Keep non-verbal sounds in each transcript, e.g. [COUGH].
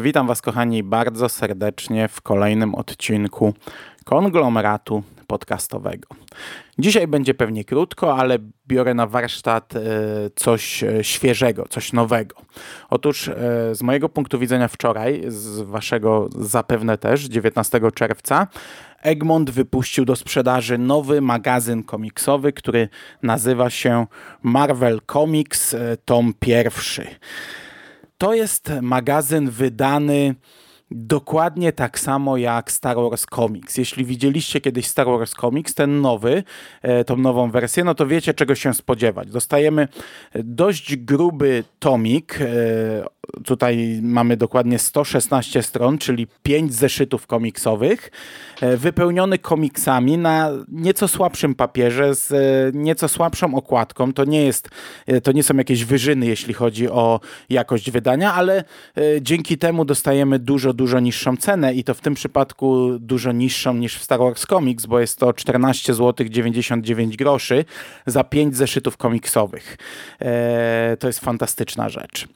Witam Was, kochani, bardzo serdecznie w kolejnym odcinku konglomeratu podcastowego. Dzisiaj będzie pewnie krótko, ale biorę na warsztat e, coś e, świeżego, coś nowego. Otóż z mojego punktu widzenia wczoraj, z Waszego zapewne też, 19 czerwca, Egmont wypuścił do sprzedaży nowy magazyn komiksowy, który nazywa się Marvel Comics, tom pierwszy. To jest magazyn wydany dokładnie tak samo jak Star Wars Comics. Jeśli widzieliście kiedyś Star Wars Comics, ten nowy, e, tą nową wersję, no to wiecie czego się spodziewać. Dostajemy dość gruby tomik, e, tutaj mamy dokładnie 116 stron, czyli 5 zeszytów komiksowych, e, wypełniony komiksami na nieco słabszym papierze, z nieco słabszą okładką. To nie, jest, to nie są jakieś wyżyny, jeśli chodzi o jakość wydania, ale dzięki temu dostajemy dużo, dużo niższą cenę i to w tym przypadku dużo niższą niż w Star Wars Comics, bo jest to 14 zł 99 groszy za 5 zeszytów komiksowych. Eee, to jest fantastyczna rzecz.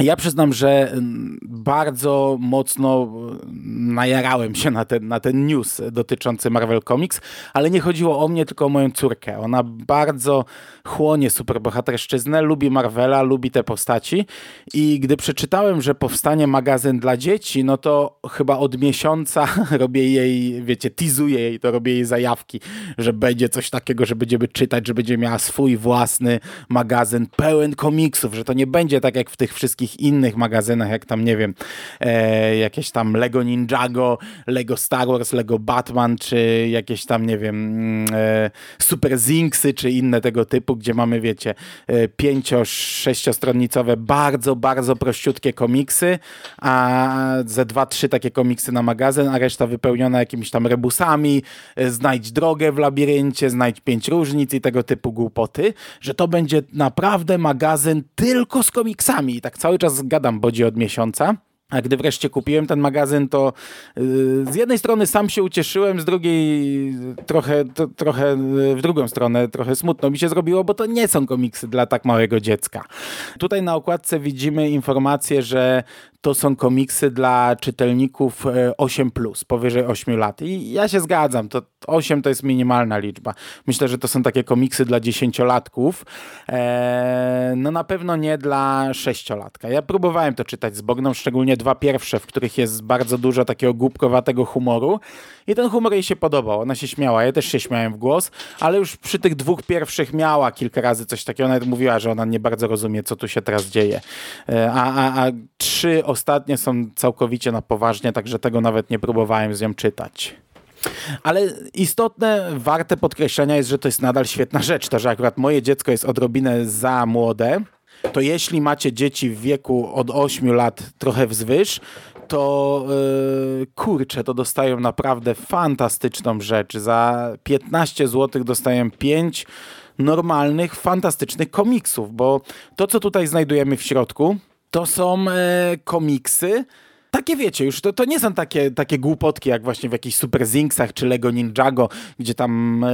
Ja przyznam, że mm, bardzo mocno mm, najarałem się na ten, na ten news dotyczący Marvel Comics, ale nie chodziło o mnie, tylko o moją córkę. Ona bardzo chłonie superbohaterszczyznę, lubi Marvela, lubi te postaci i gdy przeczytałem, że powstanie magazyn dla dzieci, no to chyba od miesiąca [LAUGHS] robię jej, wiecie, teasuję jej, to robię jej zajawki, że będzie coś takiego, że będziemy czytać, że będzie miała swój własny magazyn pełen komiksów, że to nie będzie tak jak w tych wszystkich takich innych magazynach, jak tam, nie wiem, e, jakieś tam Lego Ninjago, Lego Star Wars, Lego Batman, czy jakieś tam, nie wiem, mm, e, Super Zinksy, czy inne tego typu, gdzie mamy, wiecie, e, pięcio, sześciostronnicowe, bardzo, bardzo prościutkie komiksy, a ze dwa, trzy takie komiksy na magazyn, a reszta wypełniona jakimiś tam rebusami, e, znajdź drogę w labiryncie, znajdź pięć różnic i tego typu głupoty, że to będzie naprawdę magazyn tylko z komiksami. I tak cały czas gadam bodzi od miesiąca. A gdy wreszcie kupiłem ten magazyn, to yy, z jednej strony sam się ucieszyłem, z drugiej trochę, to, trochę yy, w drugą stronę trochę smutno mi się zrobiło, bo to nie są komiksy dla tak małego dziecka. Tutaj na okładce widzimy informację, że to są komiksy dla czytelników 8, e, powyżej 8 lat. I ja się zgadzam, to 8 to jest minimalna liczba. Myślę, że to są takie komiksy dla dziesięciolatków. Eee, no na pewno nie dla sześciolatka. Ja próbowałem to czytać z Bogną, szczególnie dwa pierwsze, w których jest bardzo dużo takiego głupkowatego humoru. I ten humor jej się podobał. Ona się śmiała, ja też się śmiałem w głos, ale już przy tych dwóch pierwszych miała kilka razy coś takiego. Nawet mówiła, że ona nie bardzo rozumie, co tu się teraz dzieje. Eee, a, a, a trzy ostatnie są całkowicie na poważnie, także tego nawet nie próbowałem z nią czytać. Ale istotne, warte podkreślenia jest, że to jest nadal świetna rzecz. To, że akurat moje dziecko jest odrobinę za młode, to jeśli macie dzieci w wieku od 8 lat trochę wzwyż, to yy, kurczę, to dostają naprawdę fantastyczną rzecz. Za 15 zł dostają 5 normalnych, fantastycznych komiksów, bo to, co tutaj znajdujemy w środku, to są e, komiksy. Takie wiecie, już to, to nie są takie, takie głupotki jak właśnie w jakichś Super Zinksach czy Lego Ninjago, gdzie tam e,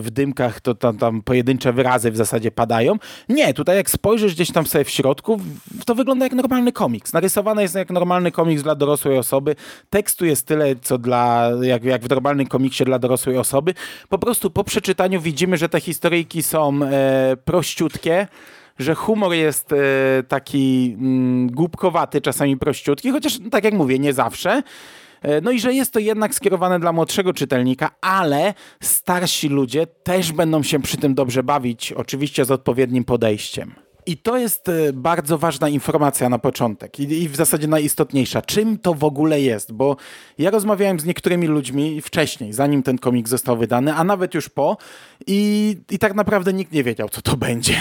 w dymkach to tam, tam pojedyncze wyrazy w zasadzie padają. Nie, tutaj jak spojrzysz gdzieś tam sobie w środku, to wygląda jak normalny komiks. Narysowane jest jak normalny komiks dla dorosłej osoby. Tekstu jest tyle, co dla, jak, jak w normalnym komiksie dla dorosłej osoby. Po prostu po przeczytaniu widzimy, że te historyjki są e, prościutkie, że humor jest e, taki mm, głupkowaty, czasami prościutki, chociaż tak jak mówię, nie zawsze. E, no i że jest to jednak skierowane dla młodszego czytelnika, ale starsi ludzie też będą się przy tym dobrze bawić, oczywiście z odpowiednim podejściem. I to jest e, bardzo ważna informacja na początek i, w zasadzie najistotniejsza. Czym to w ogóle jest? Bo ja rozmawiałem z niektórymi ludźmi wcześniej, zanim ten komik został wydany, a nawet już po i, i tak naprawdę nikt nie wiedział, co to będzie.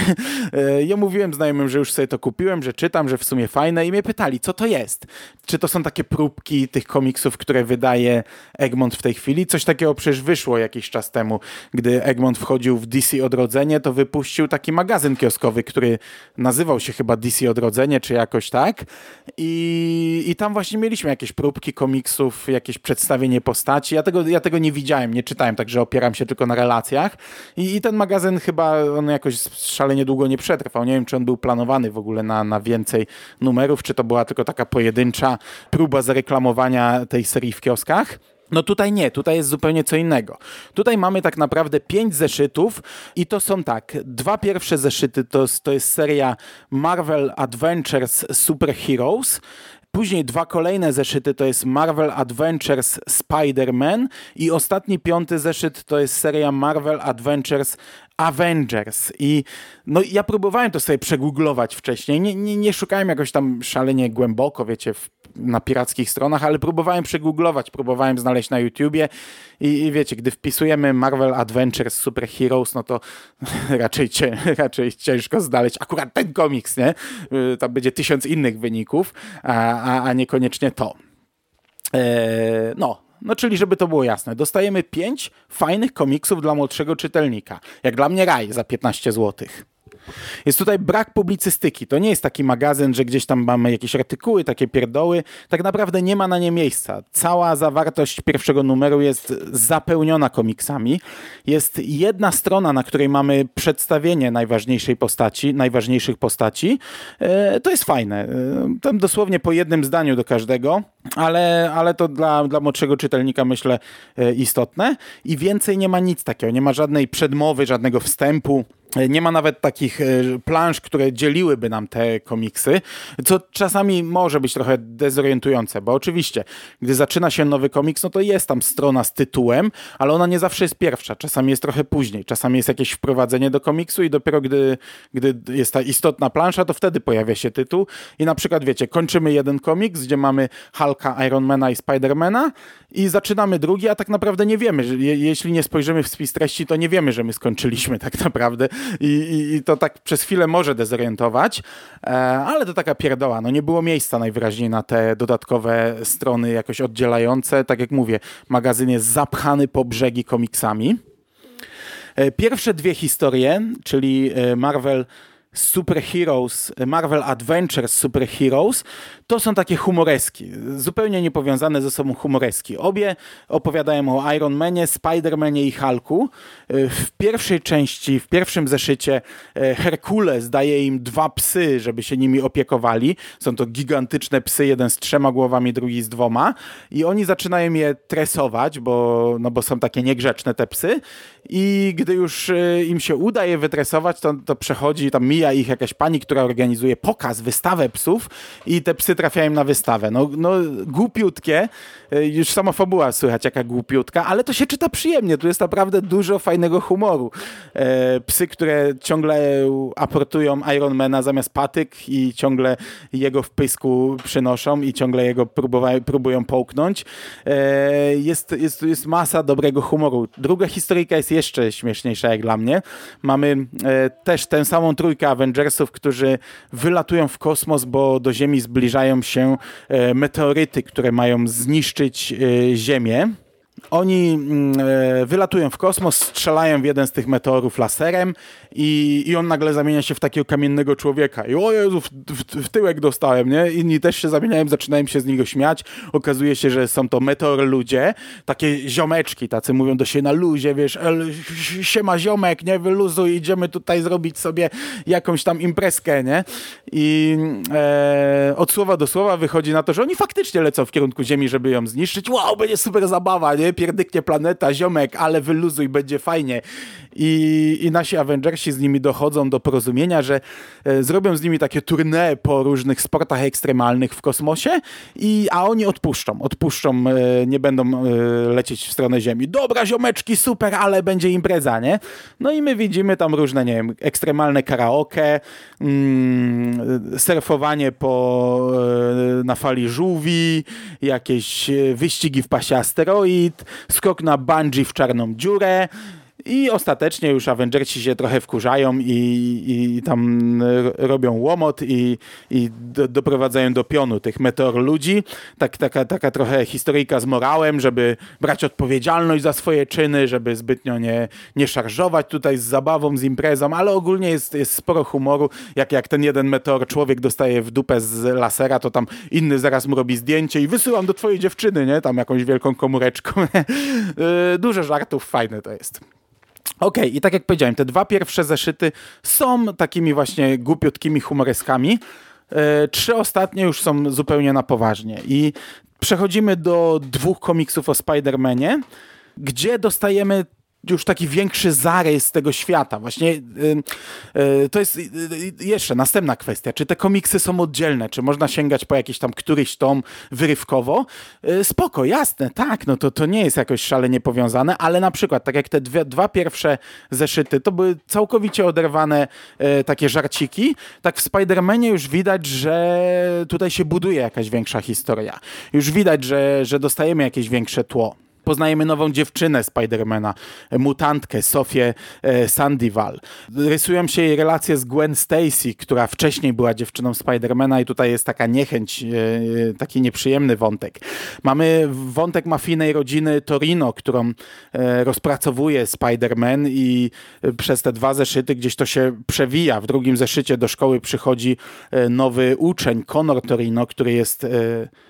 E, ja mówiłem znajomym, że już sobie to kupiłem, że czytam, że w sumie fajne i mnie pytali, co to jest? Czy to są takie próbki tych komiksów, które wydaje Egmont w tej chwili? Coś takiego przecież wyszło jakiś czas temu, gdy Egmont wchodził w DC Odrodzenie, to wypuścił taki magazyn kioskowy, który nazywał się chyba DC Odrodzenie, czy jakoś tak. I, i tam właśnie mieliśmy jakieś próbki komiksów, jakieś przedstawienie postaci. Ja tego, ja tego nie widziałem, nie czytałem, także opieram się tylko na relacjach. I, I ten magazyn chyba on jakoś szalenie długo nie przetrwał. Nie wiem, czy on był planowany w ogóle na, na więcej numerów, czy to była tylko taka pojedyncza próba zareklamowania tej serii w kioskach. No tutaj nie, tutaj jest zupełnie co innego. Tutaj mamy tak naprawdę pięć zeszytów i to są tak, dwa pierwsze zeszyty to, to jest seria Marvel Adventures Super Heroes, Później dwa kolejne zeszyty to jest Marvel Adventures Spider-Man i ostatni piąty zeszyt to jest seria Marvel Adventures Avengers. I no, ja próbowałem to sobie przegooglować wcześniej. Nie, nie, nie szukałem jakoś tam szalenie głęboko, wiecie, w, na pirackich stronach, ale próbowałem przegooglować, próbowałem znaleźć na YouTubie i, i wiecie, gdy wpisujemy Marvel Adventures Super Heroes, no to [LAUGHS] raczej, cie, [LAUGHS] raczej ciężko znaleźć akurat ten komiks, nie? Y, tam będzie tysiąc innych wyników, a, a, a niekoniecznie to. Eee, no, no czyli, żeby to było jasne, dostajemy pięć fajnych komiksów dla młodszego czytelnika. Jak dla mnie raj za 15 złotych. Jest tutaj brak publicystyki. To nie jest taki magazyn, że gdzieś tam mamy jakieś artykuły, takie pierdoły. Tak naprawdę nie ma na nie miejsca. Cała zawartość pierwszego numeru jest zapełniona komiksami. Jest jedna strona, na której mamy przedstawienie najważniejszej postaci, najważniejszych postaci. E, to jest fajne. E, tam dosłownie po jednym zdaniu do każdego, ale, ale to dla, dla młodszego czytelnika myślę e, istotne. I więcej nie ma nic takiego. Nie ma żadnej przedmowy, żadnego wstępu. Nie ma nawet takich e, plansz, które dzieliłyby nam te komiksy, co czasami może być trochę dezorientujące, bo oczywiście, gdy zaczyna się nowy komiks, no to jest tam strona z tytułem, ale ona nie zawsze jest pierwsza, czasami jest trochę później, czasami jest jakieś wprowadzenie do komiksu i dopiero gdy, gdy jest ta istotna plansza, to wtedy pojawia się tytuł. I na przykład, wiecie, kończymy jeden komiks, gdzie mamy Hulka, Ironmana i Spidermana i zaczynamy drugi, a tak naprawdę nie wiemy, jeśli nie spojrzymy w spis treści, to nie wiemy, że my skończyliśmy tak naprawdę i, i, i to tak przez chwilę może dezorientować, e, ale to taka pierdoła. No nie było miejsca najwyraźniej na te dodatkowe strony jakoś oddzielające. Tak jak mówię, magazyn jest zapchany po brzegi komiksami. E, pierwsze dwie historie, czyli e, Marvel Super Heroes, Marvel Adventures Super Heroes, to są takie humoreski, zupełnie niepowiązane ze sobą humoreski. Obie opowiadają o Iron Manie, Spider-Manie i Hulku. W pierwszej części, w pierwszym zeszycie e, Herkules daje im dwa psy, żeby się nimi opiekowali. Są to gigantyczne psy, jeden z trzema głowami, drugi z dwoma. I oni zaczynają je tresować, bo, no bo są takie niegrzeczne te psy. I gdy już e, im się uda je wytresować, to, to przechodzi, tam mija ich jakaś pani, która organizuje pokaz, wystawę psów i te psy trafiają na wystawę. No, no głupiutkie, e, już sama fabuła słychać jaka głupiutka, ale to się czyta przyjemnie, tu jest naprawdę dużo fajnego humoru. E, psy, które ciągle aportują Ironmana zamiast patyk i ciągle jego w pysku przynoszą i ciągle jego próbują połknąć. E, jest, jest, jest masa dobrego humoru. Druga historyjka jest jeszcze śmieszniejsza jak dla mnie. Mamy też tę samą trójkę Avengersów, którzy wylatują w kosmos, bo do Ziemi zbliżają się e, meteoryty, które mają zniszczyć e, Ziemię. Oni mm, e, wylatują w kosmos, strzelają w jeden z tych meteorów laserem i, i on nagle zamienia się w takiego kamiennego człowieka. I o Jezu, w, w, w, tyłek dostałem, nie? Inni też się zamieniają, zaczynają się z niego śmiać. Okazuje się, że są to meteor ludzie, takie ziomeczki, tacy mówią do siebie na luzie, wiesz, siema ziomek, nie? Wyluzuj, idziemy tutaj zrobić sobie jakąś tam imprezkę, nie? I e, od słowa do słowa wychodzi na to, że oni faktycznie lecą w kierunku Ziemi, żeby ją zniszczyć. Wow, będzie super zabawa, nie? Pierdyknie planeta, ziomek, ale wyluzuj, będzie fajnie. I, I nasi Avengersi z nimi dochodzą do porozumienia, że e, zrobią z nimi takie tournée po różnych sportach ekstremalnych w kosmosie, i, a oni odpuszczą, odpuszczą, e, nie będą e, lecieć w stronę Ziemi. Dobra, ziomeczki, super, ale będzie impreza, nie? No i my widzimy tam różne, nie wiem, ekstremalne karaoke, mm, surfowanie po, na fali żółwi, jakieś wyścigi w pasie asteroid, skok na bungee w czarną dziurę, i ostatecznie już Avengersi się trochę wkurzają i, i tam robią łomot i, i do, doprowadzają do pionu tych meteor ludzi. Tak, taka, taka trochę historyjka z morałem, żeby brać odpowiedzialność za swoje czyny, żeby zbytnio nie, nie szarżować tutaj z zabawą, z imprezą, ale ogólnie jest, jest sporo humoru. Jak, jak ten jeden meteor człowiek dostaje w dupę z lasera, to tam inny zaraz mu robi zdjęcie i wysyłam do twojej dziewczyny, nie? Tam jakąś wielką komóreczką. [LAUGHS] Dużo żartów, fajne to jest. Okej, okay, i tak jak powiedziałem, te dwa pierwsze zeszyty są takimi właśnie głupiutkimi humoreskami. E, trzy ostatnie już są zupełnie na poważnie. I przechodzimy do dwóch komiksów o Spider-Manie, gdzie dostajemy już taki większy zarys tego świata. Właśnie yy, yy, to jest yy, jeszcze następna kwestia. Czy te komiksy są oddzielne? Czy można sięgać po jakiś tam któryś tom wyrywkowo? Y, spoko, jasne, tak, no to, to nie jest jakoś szalenie powiązane, ale na przykład, tak jak te dwie, dwa pierwsze zeszyty, to były całkowicie oderwane y, takie żarciki, tak w Spider-Manie już widać, że tutaj się buduje jakaś większa historia. Już widać, że, że dostajemy jakieś większe tło poznajemy nową dziewczynę Spidermana, mutantkę Sofię e, Sandival. Rysują się jej relacje z Gwen Stacy, która wcześniej była dziewczyną Spidermana i tutaj jest taka niechęć, e, taki nieprzyjemny wątek. Mamy wątek mafijnej rodziny Torino, którą e, rozpracowuje Spiderman i przez te dwa zeszyty gdzieś to się przewija. W drugim zeszycie do szkoły przychodzi nowy uczeń, Conor Torino, który jest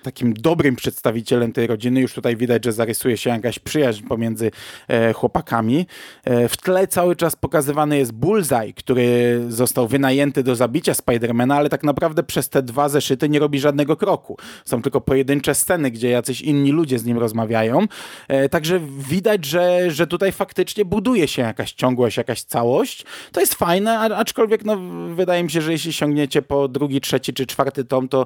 takim dobrym przedstawicielem tej rodziny. Już tutaj widać, że zarysuje się jakaś przyjaźń pomiędzy e, chłopakami. E, w tle cały czas pokazywany jest Bullseye, który został wynajęty do zabicia Spidermana, ale tak naprawdę przez te dwa zeszyty nie robi żadnego kroku. Są tylko pojedyncze sceny, gdzie jacyś inni ludzie z nim rozmawiają. E, także widać, że, że tutaj faktycznie buduje się jakaś ciągłość, jakaś całość. To jest fajne, aczkolwiek no, wydaje mi się, że jeśli sięgniecie po drugi, trzeci czy czwarty tom, to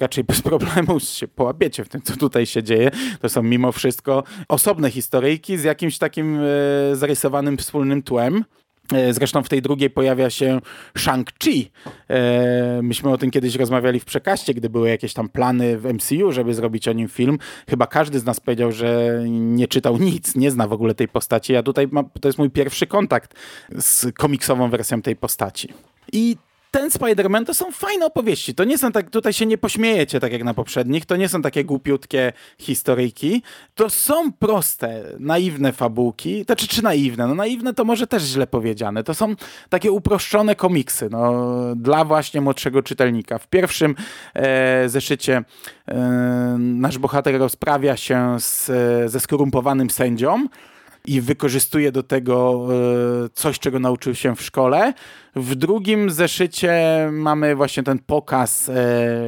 raczej bez [LAUGHS] problemu się połapiecie w tym, co tutaj się dzieje. To są mimo wszystko osobne historyjki z jakimś takim e, zarysowanym wspólnym tłem. E, zresztą w tej drugiej pojawia się Shang-Chi. E, myśmy o tym kiedyś rozmawiali w przekaście, gdy były jakieś tam plany w MCU, żeby zrobić o nim film. Chyba każdy z nas powiedział, że nie czytał nic, nie zna w ogóle tej postaci. Ja tutaj mam, to jest mój pierwszy kontakt z komiksową wersją tej postaci. I ten Spider-Man to są fajne opowieści. To nie są tak, tutaj się nie pośmiejecie tak jak na poprzednich, to nie są takie głupiutkie historyjki. To są proste, naiwne fabułki. Znaczy, czy naiwne? No naiwne to może też źle powiedziane. To są takie uproszczone komiksy, no, dla właśnie młodszego czytelnika. W pierwszym e, zeszycie e, nasz bohater rozprawia się z, ze skorumpowanym sędzią, i wykorzystuje do tego e, coś, czego nauczył się w szkole. W drugim zeszycie mamy właśnie ten pokaz e,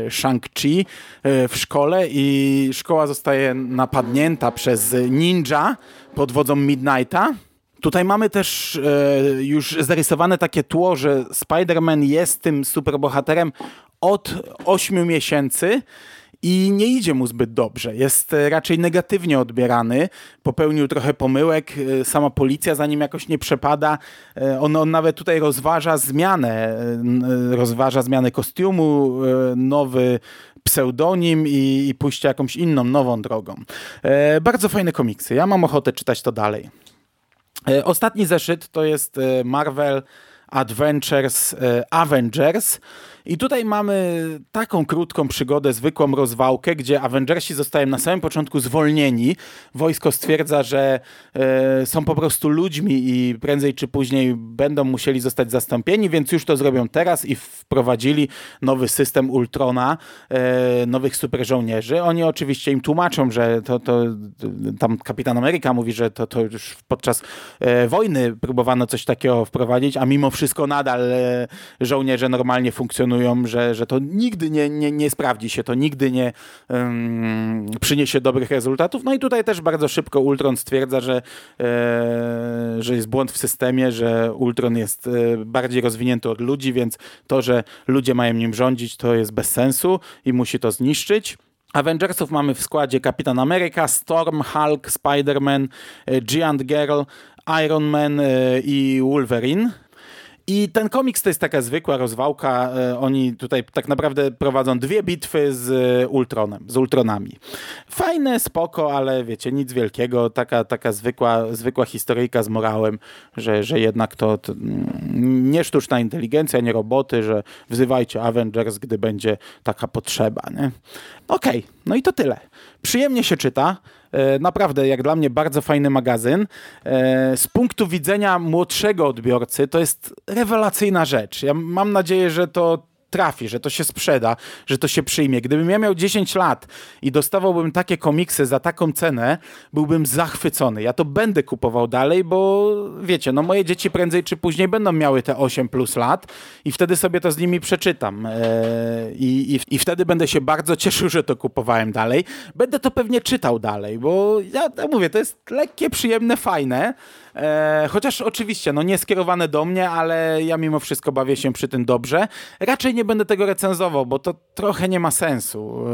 Shang-Chi e, w szkole i szkoła zostaje napadnięta przez ninja pod wodzą Midnighta. Tutaj mamy też już zarysowane takie tło, że Spider-Man jest tym superbohaterem od 8 miesięcy i nie idzie mu zbyt dobrze. Jest e, raczej negatywnie odbierany, popełnił trochę pomyłek, e, sama policja za nim jakoś nie przepada. E, on, on nawet tutaj rozważa zmianę, rozważa zmianę kostiumu, nowy pseudonim i, i pójście jakąś inną, nową drogą. Bardzo fajne komiksy. Ja mam ochotę czytać to dalej. Ostatni zeszyt to jest Marvel Adventures Avengers. I tutaj mamy taką krótką przygodę, zwykłą rozwałkę, gdzie Avengersi zostają na samym początku zwolnieni. Wojsko stwierdza, że e, są po prostu ludźmi i prędzej czy później będą musieli zostać zastąpieni, więc już to zrobią teraz i wprowadzili nowy system Ultrona, e, nowych super żołnierzy. Oni oczywiście im tłumaczą, że to, to tam Kapitan Ameryka mówi, że to, to już podczas e, wojny próbowano coś takiego wprowadzić, a mimo wszystko nadal żołnierze normalnie funkcjonują przekonują, że, że to nigdy nie, nie, nie sprawdzi się, to nigdy nie um, przyniesie dobrych rezultatów. No i tutaj też bardzo szybko Ultron stwierdza, że, e, że jest błąd w systemie, że Ultron jest e, bardziej rozwinięty od ludzi, więc to, że ludzie mają nim rządzić, to jest bez sensu i musi to zniszczyć. Avengersów mamy w składzie Kapitan Ameryka, Storm, Hulk, Spider-Man, e, Giant Girl, Iron Man e, i Wolverine. I ten komiks to jest taka zwykła rozwałka. E, Oni tutaj tak naprawdę prowadzą dwie bitwy z Ultronem, z Ultronami. Fajne, spoko, ale wiecie, nic wielkiego. Taka, taka zwykła, zwykła historyjka z morałem, że, że jednak to, to mm, nie sztuczna inteligencja, nie roboty, że wzywajcie Avengers, gdy będzie taka potrzeba. Nie? Okej, no i to tyle. Przyjemnie się czyta. E, Naprawdę, jak dla mnie, bardzo fajny magazyn. E, Z punktu widzenia młodszego odbiorcy, to jest rewelacyjna rzecz. Ja mam nadzieję, że to trafi, że to się sprzeda, że to się przyjmie. Gdybym ja miał 10 lat i dostawałbym takie komiksy za taką cenę, byłbym zachwycony. Ja to będę kupował dalej, bo wiecie, no moje dzieci prędzej czy później będą miały te 8 plus lat i wtedy sobie to z nimi przeczytam. E, I, i, I wtedy będę się bardzo cieszył, że to kupowałem dalej. Będę to pewnie czytał dalej, bo ja, ja mówię, to jest lekkie, przyjemne, fajne. E, chociaż oczywiście, no nie skierowane do mnie, ale ja mimo wszystko bawię się przy tym dobrze. Raczej nie będę tego recenzował, bo to trochę nie ma sensu.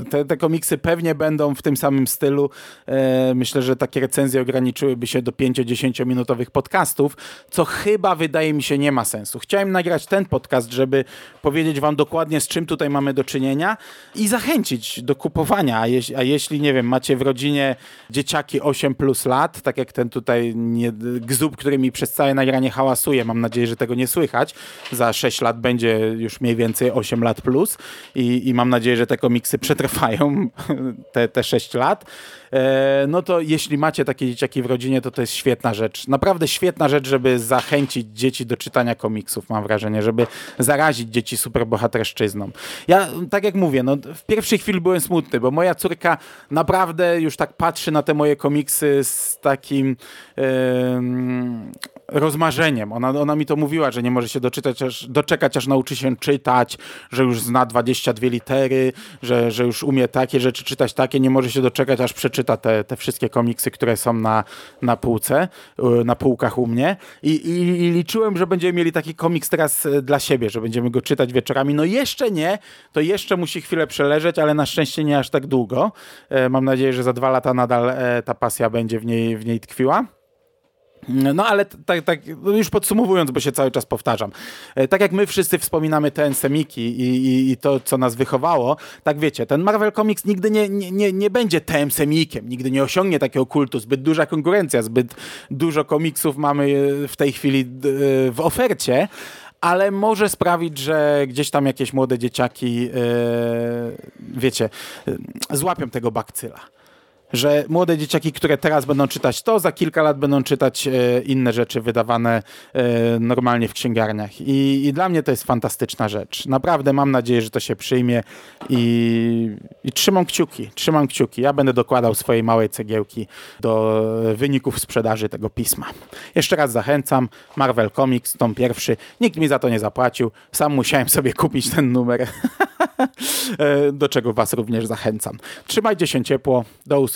E, te, te komiksy pewnie będą w tym samym stylu. E, myślę, że takie recenzje ograniczyłyby się do 5-10 minutowych podcastów, co chyba wydaje mi się nie ma sensu. Chciałem nagrać ten podcast, żeby powiedzieć wam dokładnie z czym tutaj mamy do czynienia i zachęcić do kupowania. A, jeś, a jeśli, nie wiem, macie w rodzinie dzieciaki 8 plus lat, tak jak ten tutaj nie, gzub, który mi przez całe nagranie hałasuje, mam nadzieję, że tego nie słychać. Za 6 lat będzie już mniej więcej 8 lat plus i, i mam nadzieję, że te komiksy przetrwają [LAUGHS] te, te 6 lat. E, no to jeśli macie takie dzieciaki w rodzinie, to to jest świetna rzecz. Naprawdę świetna rzecz, żeby zachęcić dzieci do czytania komiksów, mam wrażenie, żeby zarazić dzieci superbohaterszczyzną. Ja, tak jak mówię, no, w pierwszej chwili byłem smutny, bo moja córka naprawdę już tak patrzy na te moje komiksy z takim rozmarzeniem. Ona, ona mi to mówiła, że nie może się doczytać, aż, doczekać, aż nauczy się czytać, że już zna 22 litery, że, że już umie takie rzeczy czytać, takie, nie może się doczekać, aż przeczyta te, te wszystkie komiksy, które są na, na półce, na półkach u mnie. I, i, I liczyłem, że będziemy mieli taki komiks teraz y, dla siebie, że będziemy go czytać wieczorami. No jeszcze nie, to jeszcze musi chwilę przeleżeć, ale na szczęście nie aż tak długo. E, Mam nadzieję, że za dwa lata nadal e, ta pasja będzie w niej, w niej tkwiła. No ale tak, tak no już podsumowując, bo się cały czas powtarzam. E, Tak jak my wszyscy wspominamy te semiki i, i, i to, co nas wychowało, tak wiecie, ten Marvel Comics nigdy nie, nie, nie, nie będzie TM semikiem, nigdy nie osiągnie takiego kultu, zbyt duża konkurencja, zbyt dużo komiksów mamy e, w tej chwili e, w ofercie, ale może sprawić, że gdzieś tam jakieś młode dzieciaki, e, wiecie, złapią tego bakcyla że młode dzieciaki, które teraz będą czytać to, za kilka lat będą czytać e, inne rzeczy wydawane e, normalnie w księgarniach. I, I dla mnie to jest fantastyczna rzecz. Naprawdę mam nadzieję, że to się przyjmie i, i trzymam kciuki, trzymam kciuki. Ja będę dokładał swojej małej cegiełki do wyników sprzedaży tego pisma. Jeszcze raz zachęcam, Marvel Comics, tom pierwszy. Nikt mi za to nie zapłacił, sam musiałem sobie kupić ten numer. [LAUGHS] E, do czego Was również zachęcam. Trzymajcie się ciepło, do usłyszenia.